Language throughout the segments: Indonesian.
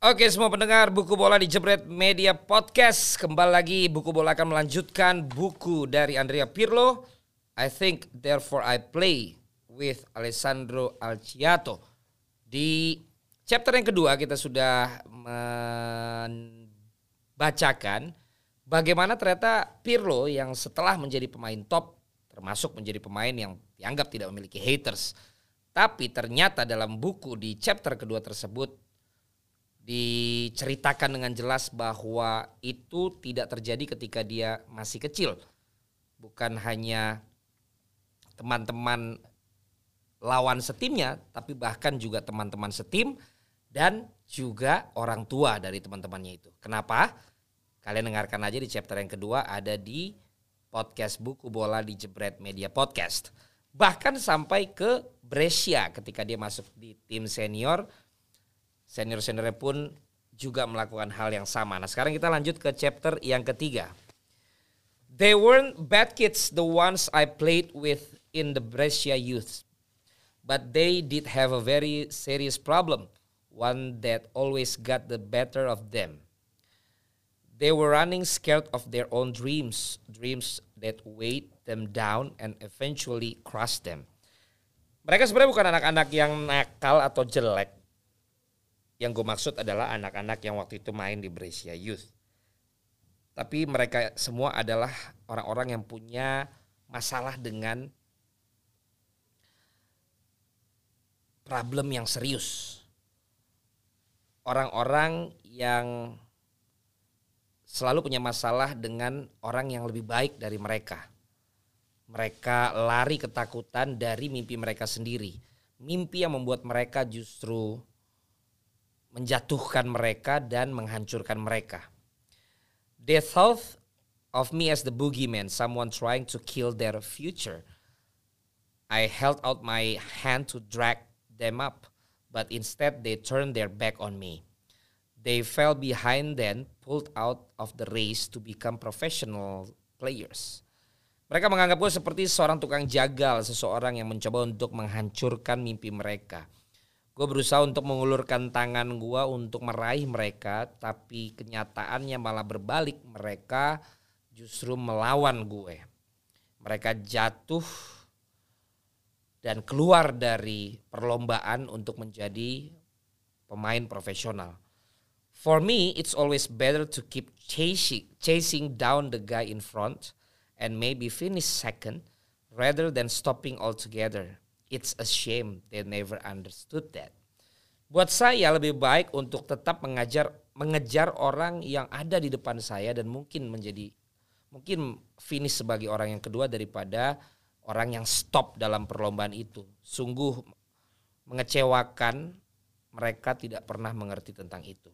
Oke semua pendengar buku bola di Jebret Media Podcast. Kembali lagi buku bola akan melanjutkan buku dari Andrea Pirlo I think therefore I play with Alessandro Alciato. Di chapter yang kedua kita sudah membacakan Bagaimana ternyata Pirlo yang setelah menjadi pemain top Termasuk menjadi pemain yang dianggap tidak memiliki haters Tapi ternyata dalam buku di chapter kedua tersebut diceritakan dengan jelas bahwa itu tidak terjadi ketika dia masih kecil. Bukan hanya teman-teman lawan setimnya, tapi bahkan juga teman-teman setim dan juga orang tua dari teman-temannya itu. Kenapa? Kalian dengarkan aja di chapter yang kedua ada di podcast buku bola di Jebret Media Podcast. Bahkan sampai ke Brescia ketika dia masuk di tim senior senior-seniornya pun juga melakukan hal yang sama. Nah sekarang kita lanjut ke chapter yang ketiga. They weren't bad kids the ones I played with in the Brescia youth. But they did have a very serious problem. One that always got the better of them. They were running scared of their own dreams. Dreams that weighed them down and eventually crushed them. Mereka sebenarnya bukan anak-anak yang nakal atau jelek yang gue maksud adalah anak-anak yang waktu itu main di Brescia Youth. Tapi mereka semua adalah orang-orang yang punya masalah dengan problem yang serius. Orang-orang yang selalu punya masalah dengan orang yang lebih baik dari mereka. Mereka lari ketakutan dari mimpi mereka sendiri. Mimpi yang membuat mereka justru menjatuhkan mereka dan menghancurkan mereka. They thought of me as the boogeyman, someone trying to kill their future. I held out my hand to drag them up, but instead they turned their back on me. They fell behind then, pulled out of the race to become professional players. Mereka menganggap gue seperti seorang tukang jagal, seseorang yang mencoba untuk menghancurkan mimpi mereka. Gue berusaha untuk mengulurkan tangan gue untuk meraih mereka, tapi kenyataannya malah berbalik. Mereka justru melawan gue. Mereka jatuh dan keluar dari perlombaan untuk menjadi pemain profesional. For me, it's always better to keep chasing, chasing down the guy in front and maybe finish second rather than stopping altogether. It's a shame they never understood that. Buat saya lebih baik untuk tetap mengajar mengejar orang yang ada di depan saya dan mungkin menjadi mungkin finish sebagai orang yang kedua daripada orang yang stop dalam perlombaan itu. Sungguh mengecewakan mereka tidak pernah mengerti tentang itu.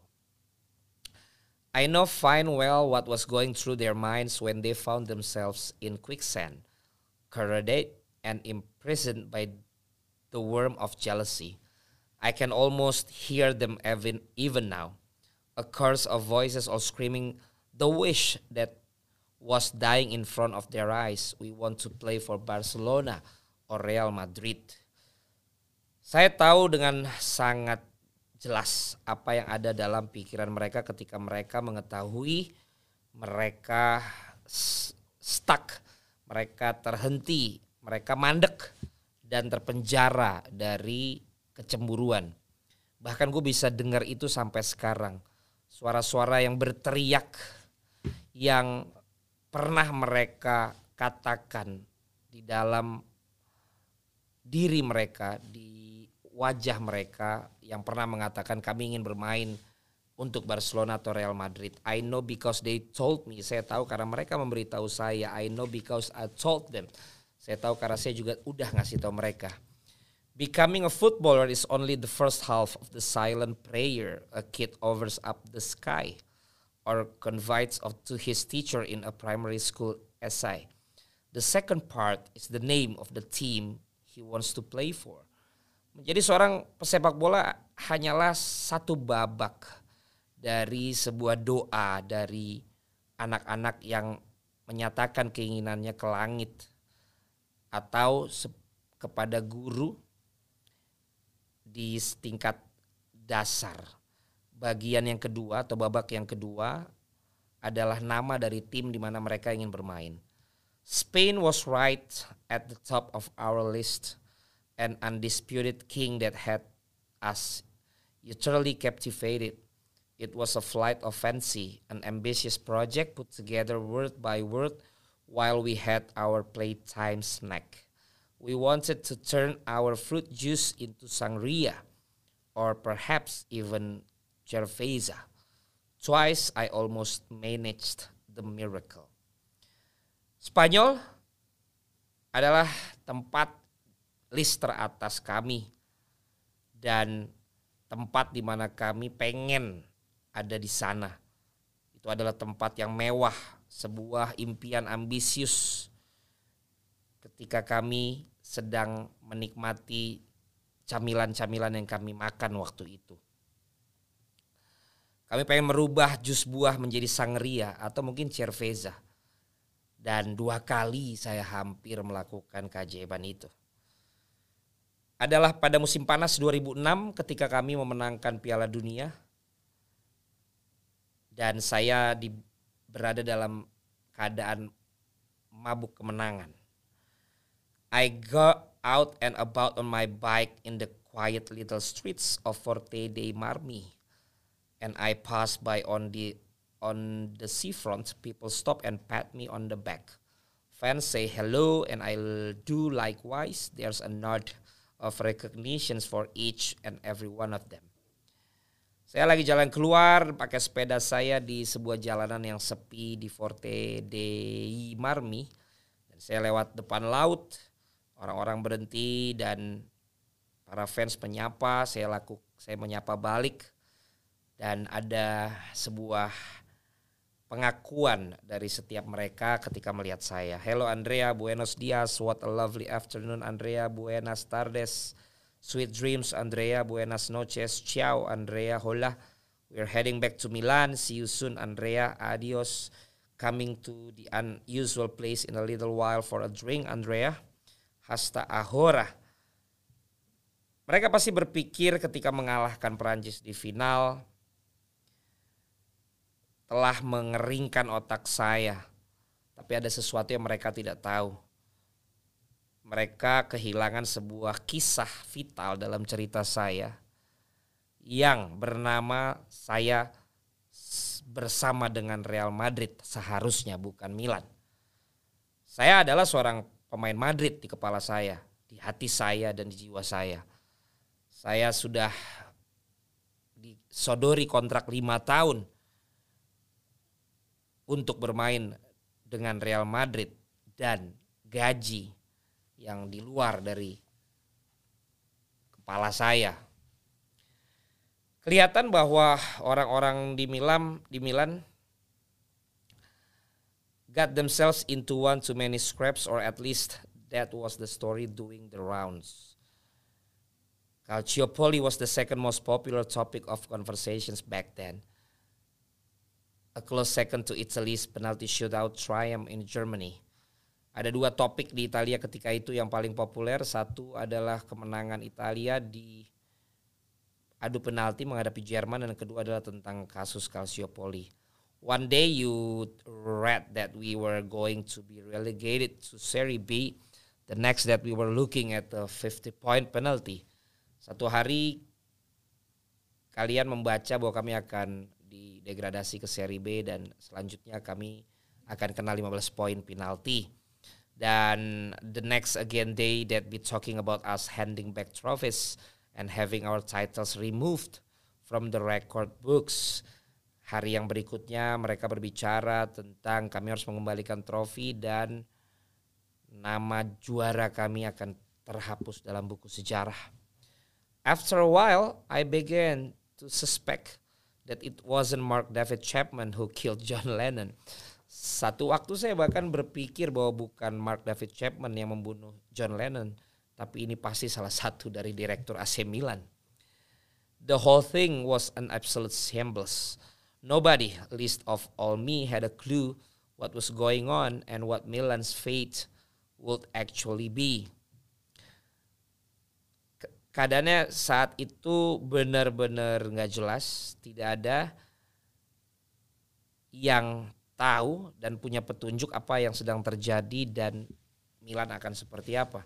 I know fine well what was going through their minds when they found themselves in quicksand, corroded and imprisoned by the worm of jealousy. I can almost hear them even, even now. A chorus of voices all screaming the wish that was dying in front of their eyes. We want to play for Barcelona or Real Madrid. Saya tahu dengan sangat jelas apa yang ada dalam pikiran mereka ketika mereka mengetahui mereka stuck, mereka terhenti, mereka mandek dan terpenjara dari kecemburuan. Bahkan gue bisa dengar itu sampai sekarang. Suara-suara yang berteriak yang pernah mereka katakan di dalam diri mereka, di wajah mereka yang pernah mengatakan kami ingin bermain untuk Barcelona atau Real Madrid. I know because they told me. Saya tahu karena mereka memberitahu saya. I know because I told them. Saya tahu karena saya juga udah ngasih tahu mereka. Becoming a footballer is only the first half of the silent prayer a kid offers up the sky or confides of to his teacher in a primary school essay. The second part is the name of the team he wants to play for. Menjadi seorang pesepak bola hanyalah satu babak dari sebuah doa dari anak-anak yang menyatakan keinginannya ke langit atau kepada guru di tingkat dasar bagian yang kedua atau babak yang kedua adalah nama dari tim di mana mereka ingin bermain. Spain was right at the top of our list, an undisputed king that had us utterly captivated. It was a flight of fancy, an ambitious project put together word by word while we had our playtime snack. We wanted to turn our fruit juice into sangria, or perhaps even cerveza. Twice I almost managed the miracle. Spanyol adalah tempat list teratas kami dan tempat di mana kami pengen ada di sana. Itu adalah tempat yang mewah, sebuah impian ambisius ketika kami sedang menikmati camilan-camilan yang kami makan waktu itu. Kami pengen merubah jus buah menjadi sangria atau mungkin cerveza. Dan dua kali saya hampir melakukan keajaiban itu. Adalah pada musim panas 2006 ketika kami memenangkan Piala Dunia. Dan saya di, berada dalam keadaan mabuk kemenangan. I got out and about on my bike in the quiet little streets of Forte de Marmi and I pass by on the on the seafront, people stop and pat me on the back. Fans say hello and I'll do likewise. There's a nod of recognitions for each and every one of them. Saya lagi jalan keluar pakai sepeda saya di sebuah jalanan yang sepi di Forte de Marmi. Dan saya lewat depan laut, orang-orang berhenti dan para fans menyapa, saya laku saya menyapa balik dan ada sebuah pengakuan dari setiap mereka ketika melihat saya. Hello Andrea, buenos dias, what a lovely afternoon Andrea, buenas tardes, sweet dreams Andrea, buenas noches, ciao Andrea, hola. We're heading back to Milan, see you soon Andrea, adios. Coming to the unusual place in a little while for a drink Andrea. Hasta ahora. Mereka pasti berpikir ketika mengalahkan Perancis di final, telah mengeringkan otak saya. Tapi ada sesuatu yang mereka tidak tahu. Mereka kehilangan sebuah kisah vital dalam cerita saya yang bernama saya bersama dengan Real Madrid seharusnya bukan Milan. Saya adalah seorang pemain Madrid di kepala saya, di hati saya dan di jiwa saya. Saya sudah disodori kontrak lima tahun untuk bermain dengan Real Madrid dan gaji yang di luar dari kepala saya. Kelihatan bahwa orang-orang di Milan di Milan got themselves into one too many scraps or at least that was the story doing the rounds. Calciopoli was the second most popular topic of conversations back then a close second to Italy's penalty shootout triumph in Germany. Ada dua topik di Italia ketika itu yang paling populer. Satu adalah kemenangan Italia di adu penalti menghadapi Jerman dan kedua adalah tentang kasus Calciopoli. One day you read that we were going to be relegated to Serie B. The next that we were looking at the 50 point penalty. Satu hari kalian membaca bahwa kami akan degradasi ke seri B dan selanjutnya kami akan kena 15 poin penalti. Dan the next again day that be talking about us handing back trophies and having our titles removed from the record books. Hari yang berikutnya mereka berbicara tentang kami harus mengembalikan trofi dan nama juara kami akan terhapus dalam buku sejarah. After a while, I began to suspect that it wasn't Mark David Chapman who killed John Lennon. Satu waktu saya bahkan berpikir bahwa bukan Mark David Chapman yang membunuh John Lennon, tapi ini pasti salah satu dari direktur AC Milan. The whole thing was an absolute shambles. Nobody, least of all me, had a clue what was going on and what Milan's fate would actually be. keadaannya saat itu benar-benar nggak jelas, tidak ada yang tahu dan punya petunjuk apa yang sedang terjadi dan Milan akan seperti apa.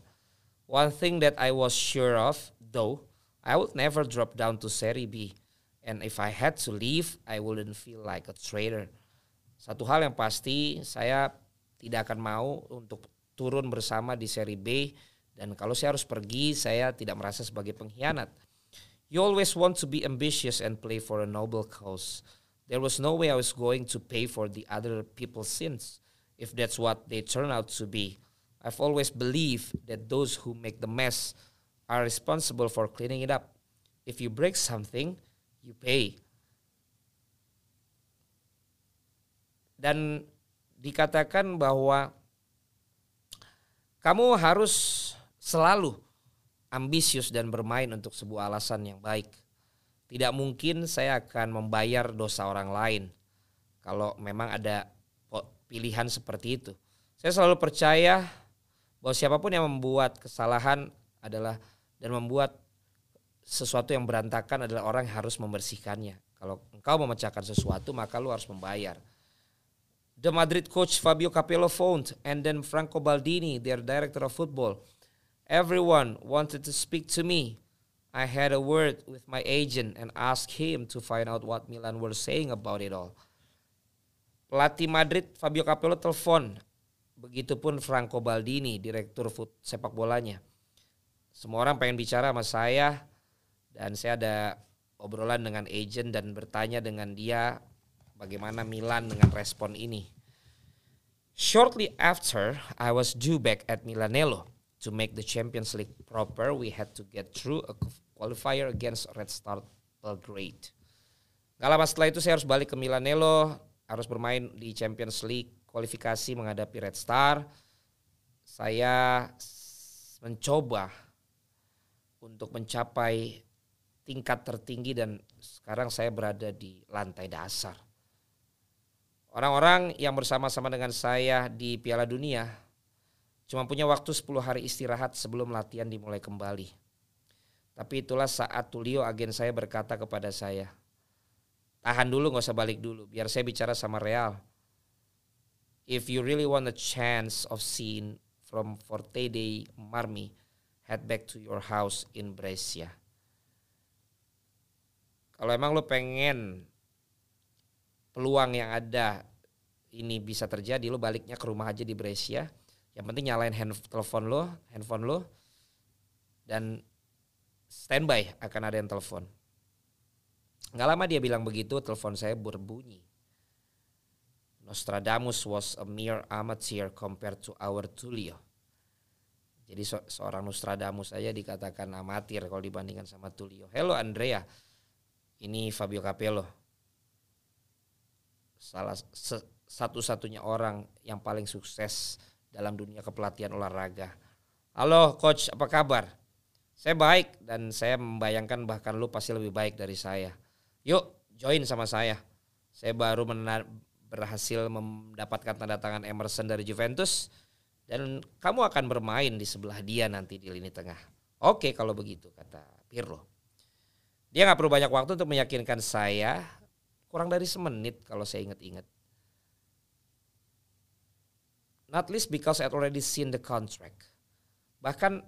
One thing that I was sure of, though, I would never drop down to Serie B. And if I had to leave, I wouldn't feel like a traitor. Satu hal yang pasti, saya tidak akan mau untuk turun bersama di Serie B dan kalau saya harus pergi, saya tidak merasa sebagai pengkhianat. You always want to be ambitious and play for a noble cause. There was no way I was going to pay for the other people's sins if that's what they turn out to be. I've always believed that those who make the mess are responsible for cleaning it up. If you break something, you pay. Dan dikatakan bahwa kamu harus selalu ambisius dan bermain untuk sebuah alasan yang baik. Tidak mungkin saya akan membayar dosa orang lain kalau memang ada pilihan seperti itu. Saya selalu percaya bahwa siapa pun yang membuat kesalahan adalah dan membuat sesuatu yang berantakan adalah orang yang harus membersihkannya. Kalau engkau memecahkan sesuatu maka lu harus membayar. The Madrid coach Fabio Capello phoned and then Franco Baldini, their director of football, Everyone wanted to speak to me. I had a word with my agent and asked him to find out what Milan were saying about it all. Pelatih Madrid Fabio Capello telepon. Begitupun Franco Baldini, direktur foot, sepak bolanya. Semua orang pengen bicara sama saya dan saya ada obrolan dengan agent dan bertanya dengan dia bagaimana Milan dengan respon ini. Shortly after, I was due back at Milanello to make the Champions League proper, we had to get through a qualifier against Red Star Belgrade. Gak lama setelah itu saya harus balik ke Milanello, harus bermain di Champions League kualifikasi menghadapi Red Star. Saya mencoba untuk mencapai tingkat tertinggi dan sekarang saya berada di lantai dasar. Orang-orang yang bersama-sama dengan saya di Piala Dunia Cuma punya waktu 10 hari istirahat sebelum latihan dimulai kembali. Tapi itulah saat Tulio agen saya berkata kepada saya, tahan dulu gak usah balik dulu, biar saya bicara sama Real. If you really want a chance of seeing from Forte dei Marmi, head back to your house in Brescia. Kalau emang lo pengen peluang yang ada ini bisa terjadi, lo baliknya ke rumah aja di Brescia yang penting nyalain hand telepon lo, handphone lo dan standby akan ada yang telepon. Nggak lama dia bilang begitu, telepon saya berbunyi. Nostradamus was a mere amateur compared to our Tulio. Jadi so seorang Nostradamus saja dikatakan amatir kalau dibandingkan sama Tulio. Hello Andrea, ini Fabio Capello. Salah satu-satunya orang yang paling sukses dalam dunia kepelatihan olahraga. Halo coach, apa kabar? Saya baik dan saya membayangkan bahkan lu pasti lebih baik dari saya. Yuk, join sama saya. Saya baru berhasil mendapatkan tanda tangan Emerson dari Juventus dan kamu akan bermain di sebelah dia nanti di lini tengah. Oke kalau begitu kata Pirlo. Dia nggak perlu banyak waktu untuk meyakinkan saya kurang dari semenit kalau saya ingat-ingat. Not least because I already seen the contract. Bahkan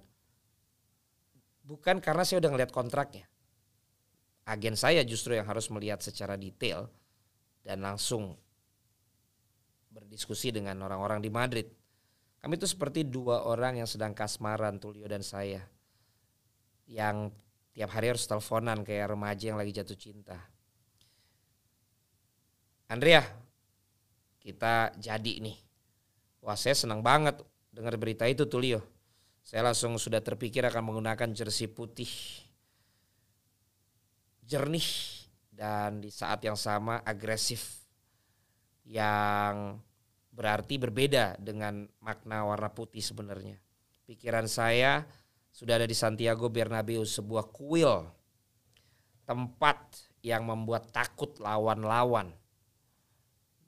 bukan karena saya udah ngeliat kontraknya. Agen saya justru yang harus melihat secara detail dan langsung berdiskusi dengan orang-orang di Madrid. Kami itu seperti dua orang yang sedang kasmaran, Tulio dan saya. Yang tiap hari harus teleponan kayak remaja yang lagi jatuh cinta. Andrea, kita jadi nih Wah saya senang banget dengar berita itu tuh Leo. Saya langsung sudah terpikir akan menggunakan jersey putih jernih dan di saat yang sama agresif yang berarti berbeda dengan makna warna putih sebenarnya. Pikiran saya sudah ada di Santiago Bernabeu sebuah kuil tempat yang membuat takut lawan-lawan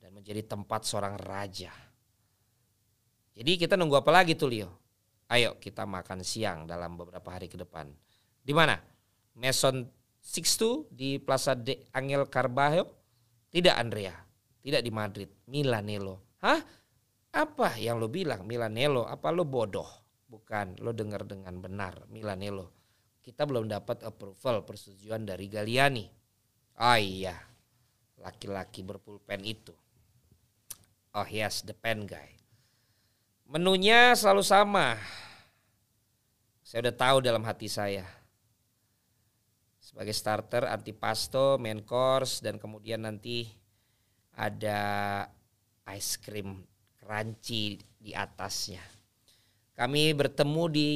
dan menjadi tempat seorang raja. Jadi kita nunggu apa lagi tuh Leo? Ayo kita makan siang dalam beberapa hari ke depan. Di mana? Mason Sixto di Plaza de Angel Carbajo? Tidak Andrea, tidak di Madrid, Milanello. Hah? Apa yang lo bilang Milanello? Apa lo bodoh? Bukan, lo dengar dengan benar Milanello. Kita belum dapat approval persetujuan dari Galiani. Oh iya, laki-laki berpulpen itu. Oh yes, the pen guy. Menunya selalu sama. Saya udah tahu dalam hati saya sebagai starter antipasto, main course dan kemudian nanti ada ice cream crunchy di atasnya. Kami bertemu di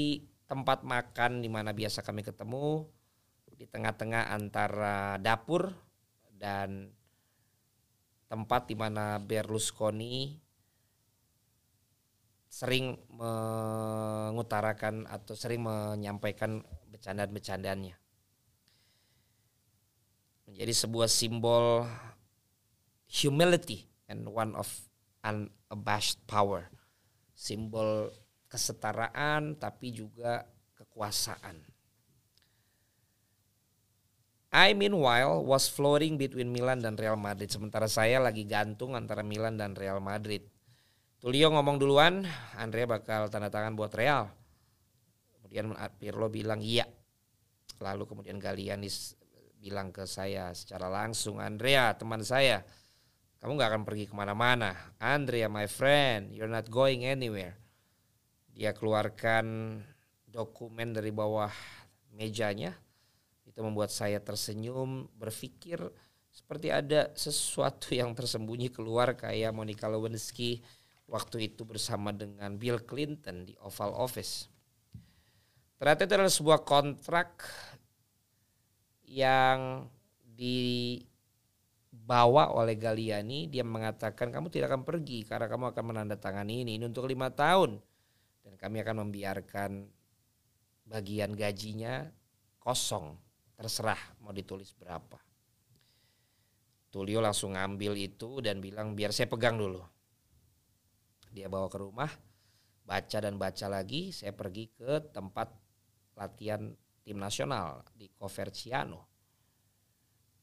tempat makan di mana biasa kami ketemu di tengah-tengah antara dapur dan tempat di mana Berlusconi sering mengutarakan atau sering menyampaikan bercandaan-bercandanya menjadi sebuah simbol humility and one of unabashed power. Simbol kesetaraan tapi juga kekuasaan. I meanwhile was floating between Milan dan Real Madrid. Sementara saya lagi gantung antara Milan dan Real Madrid. Tulio ngomong duluan, Andrea bakal tanda tangan buat Real. Kemudian Pirlo bilang iya. Lalu kemudian Galianis bilang ke saya secara langsung, Andrea teman saya, kamu gak akan pergi ke mana-mana. Andrea my friend, you're not going anywhere. Dia keluarkan dokumen dari bawah mejanya. Itu membuat saya tersenyum, berpikir seperti ada sesuatu yang tersembunyi keluar kayak Monica Lewinsky waktu itu bersama dengan Bill Clinton di Oval Office. Ternyata itu adalah sebuah kontrak yang dibawa oleh Galiani dia mengatakan kamu tidak akan pergi karena kamu akan menandatangani ini. Ini untuk lima tahun. Dan kami akan membiarkan bagian gajinya kosong. Terserah mau ditulis berapa. Tulio langsung ngambil itu dan bilang biar saya pegang dulu dia bawa ke rumah baca dan baca lagi saya pergi ke tempat latihan tim nasional di Coverciano.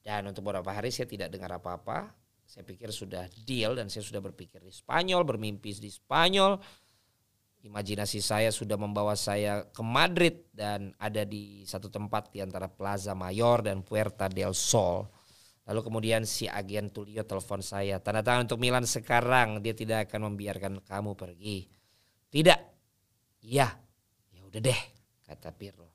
Dan untuk beberapa hari saya tidak dengar apa-apa. Saya pikir sudah deal dan saya sudah berpikir di Spanyol, bermimpi di Spanyol. Imajinasi saya sudah membawa saya ke Madrid dan ada di satu tempat di antara Plaza Mayor dan Puerta del Sol. Lalu kemudian si agen Tulio telepon saya, tanda tangan untuk Milan sekarang, dia tidak akan membiarkan kamu pergi. Tidak. Iya. Ya udah deh, kata Pirlo.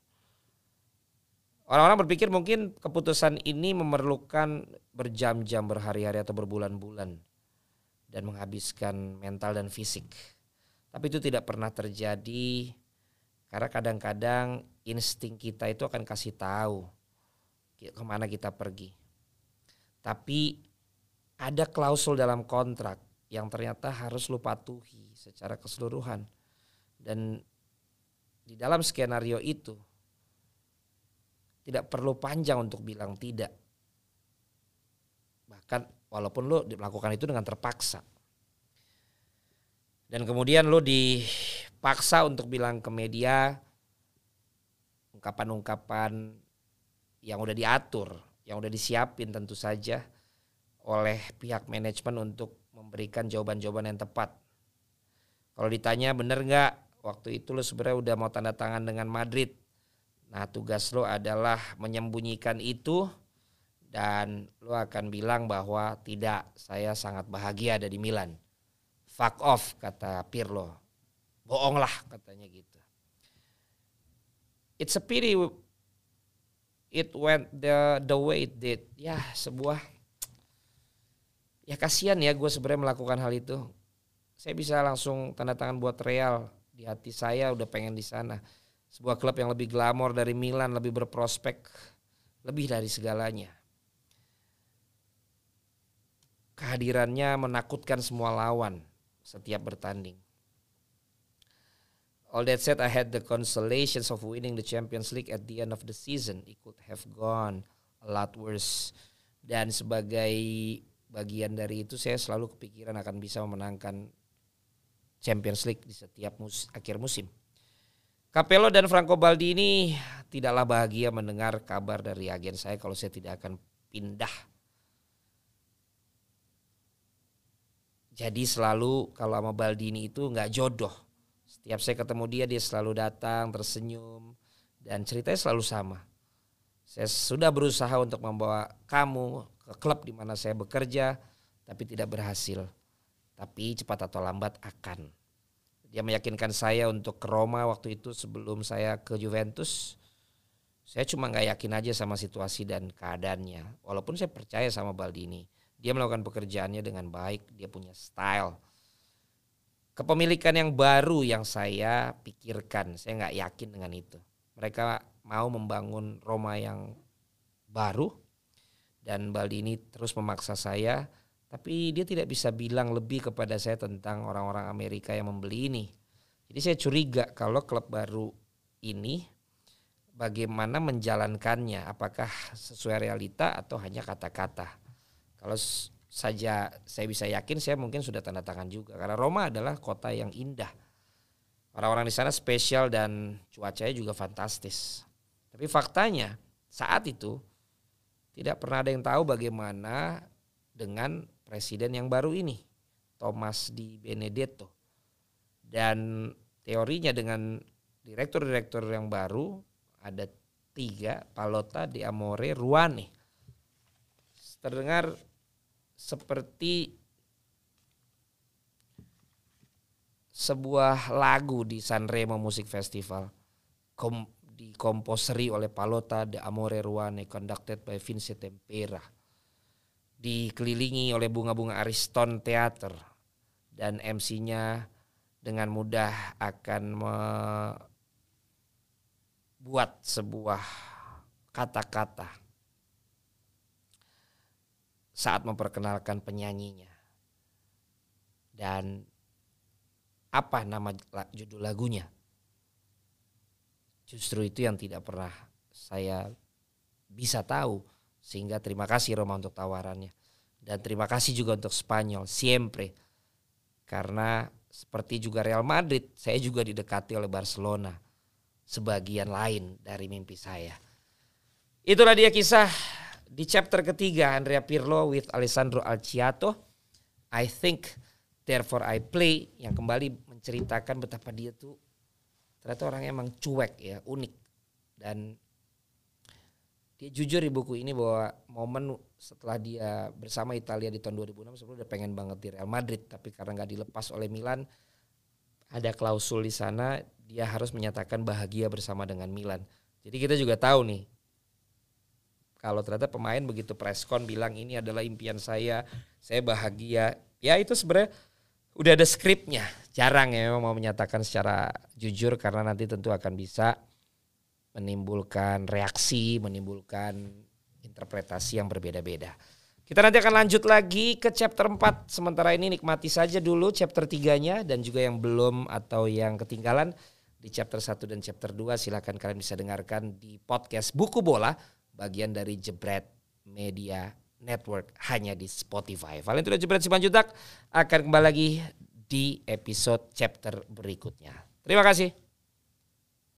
Orang-orang berpikir mungkin keputusan ini memerlukan berjam-jam, berhari-hari atau berbulan-bulan dan menghabiskan mental dan fisik. Tapi itu tidak pernah terjadi karena kadang-kadang insting kita itu akan kasih tahu ke mana kita pergi. Tapi ada klausul dalam kontrak yang ternyata harus lu patuhi secara keseluruhan. Dan di dalam skenario itu tidak perlu panjang untuk bilang tidak. Bahkan walaupun lo melakukan itu dengan terpaksa. Dan kemudian lo dipaksa untuk bilang ke media ungkapan-ungkapan yang udah diatur, yang udah disiapin tentu saja oleh pihak manajemen untuk memberikan jawaban-jawaban yang tepat. Kalau ditanya bener nggak waktu itu lo sebenarnya udah mau tanda tangan dengan Madrid, Nah tugas lo adalah menyembunyikan itu dan lo akan bilang bahwa tidak saya sangat bahagia ada di Milan. Fuck off kata Pirlo. Bohong lah katanya gitu. It's a pity it went the the way it did. Ya sebuah ya kasihan ya gue sebenarnya melakukan hal itu. Saya bisa langsung tanda tangan buat Real di hati saya udah pengen di sana sebuah klub yang lebih glamor dari Milan, lebih berprospek, lebih dari segalanya. Kehadirannya menakutkan semua lawan setiap bertanding. All that said, I had the consolations of winning the Champions League at the end of the season. It could have gone a lot worse. Dan sebagai bagian dari itu, saya selalu kepikiran akan bisa memenangkan Champions League di setiap mus akhir musim. Capello dan Franco Baldi ini tidaklah bahagia mendengar kabar dari agen saya kalau saya tidak akan pindah. Jadi selalu kalau sama Baldini itu nggak jodoh. Setiap saya ketemu dia dia selalu datang tersenyum dan ceritanya selalu sama. Saya sudah berusaha untuk membawa kamu ke klub di mana saya bekerja tapi tidak berhasil. Tapi cepat atau lambat akan. Dia meyakinkan saya untuk ke Roma waktu itu sebelum saya ke Juventus. Saya cuma nggak yakin aja sama situasi dan keadaannya. Walaupun saya percaya sama Baldini. Dia melakukan pekerjaannya dengan baik, dia punya style. Kepemilikan yang baru yang saya pikirkan, saya nggak yakin dengan itu. Mereka mau membangun Roma yang baru dan Baldini terus memaksa saya tapi dia tidak bisa bilang lebih kepada saya tentang orang-orang Amerika yang membeli ini. Jadi saya curiga kalau klub baru ini bagaimana menjalankannya, apakah sesuai realita atau hanya kata-kata. Kalau saja saya bisa yakin saya mungkin sudah tanda tangan juga karena Roma adalah kota yang indah. Orang-orang di sana spesial dan cuacanya juga fantastis. Tapi faktanya saat itu tidak pernah ada yang tahu bagaimana dengan presiden yang baru ini, Thomas Di Benedetto. Dan teorinya dengan direktur-direktur yang baru ada tiga, Palota, Di Amore, Ruane. Terdengar seperti sebuah lagu di Sanremo Music Festival. Kom, dikomposeri oleh Palota de Amore Ruane conducted by Vincent Tempera. Dikelilingi oleh bunga-bunga Ariston Theater dan MC-nya dengan mudah akan membuat sebuah kata-kata saat memperkenalkan penyanyinya. Dan apa nama judul lagunya? Justru itu yang tidak pernah saya bisa tahu sehingga terima kasih Roma untuk tawarannya. Dan terima kasih juga untuk Spanyol, siempre. Karena seperti juga Real Madrid, saya juga didekati oleh Barcelona. Sebagian lain dari mimpi saya. Itulah dia kisah di chapter ketiga Andrea Pirlo with Alessandro Alciato. I think therefore I play yang kembali menceritakan betapa dia tuh ternyata orang emang cuek ya, unik dan dia jujur di buku ini bahwa momen setelah dia bersama Italia di tahun 2006 sebelum udah pengen banget di Real Madrid tapi karena nggak dilepas oleh Milan ada klausul di sana dia harus menyatakan bahagia bersama dengan Milan. Jadi kita juga tahu nih kalau ternyata pemain begitu preskon bilang ini adalah impian saya, saya bahagia. Ya itu sebenarnya udah ada skripnya. Jarang ya memang mau menyatakan secara jujur karena nanti tentu akan bisa menimbulkan reaksi, menimbulkan interpretasi yang berbeda-beda. Kita nanti akan lanjut lagi ke chapter 4. Sementara ini nikmati saja dulu chapter 3-nya dan juga yang belum atau yang ketinggalan di chapter 1 dan chapter 2 silakan kalian bisa dengarkan di podcast Buku Bola bagian dari Jebret Media Network hanya di Spotify. Valentina Jebret Simanjutak akan kembali lagi di episode chapter berikutnya. Terima kasih.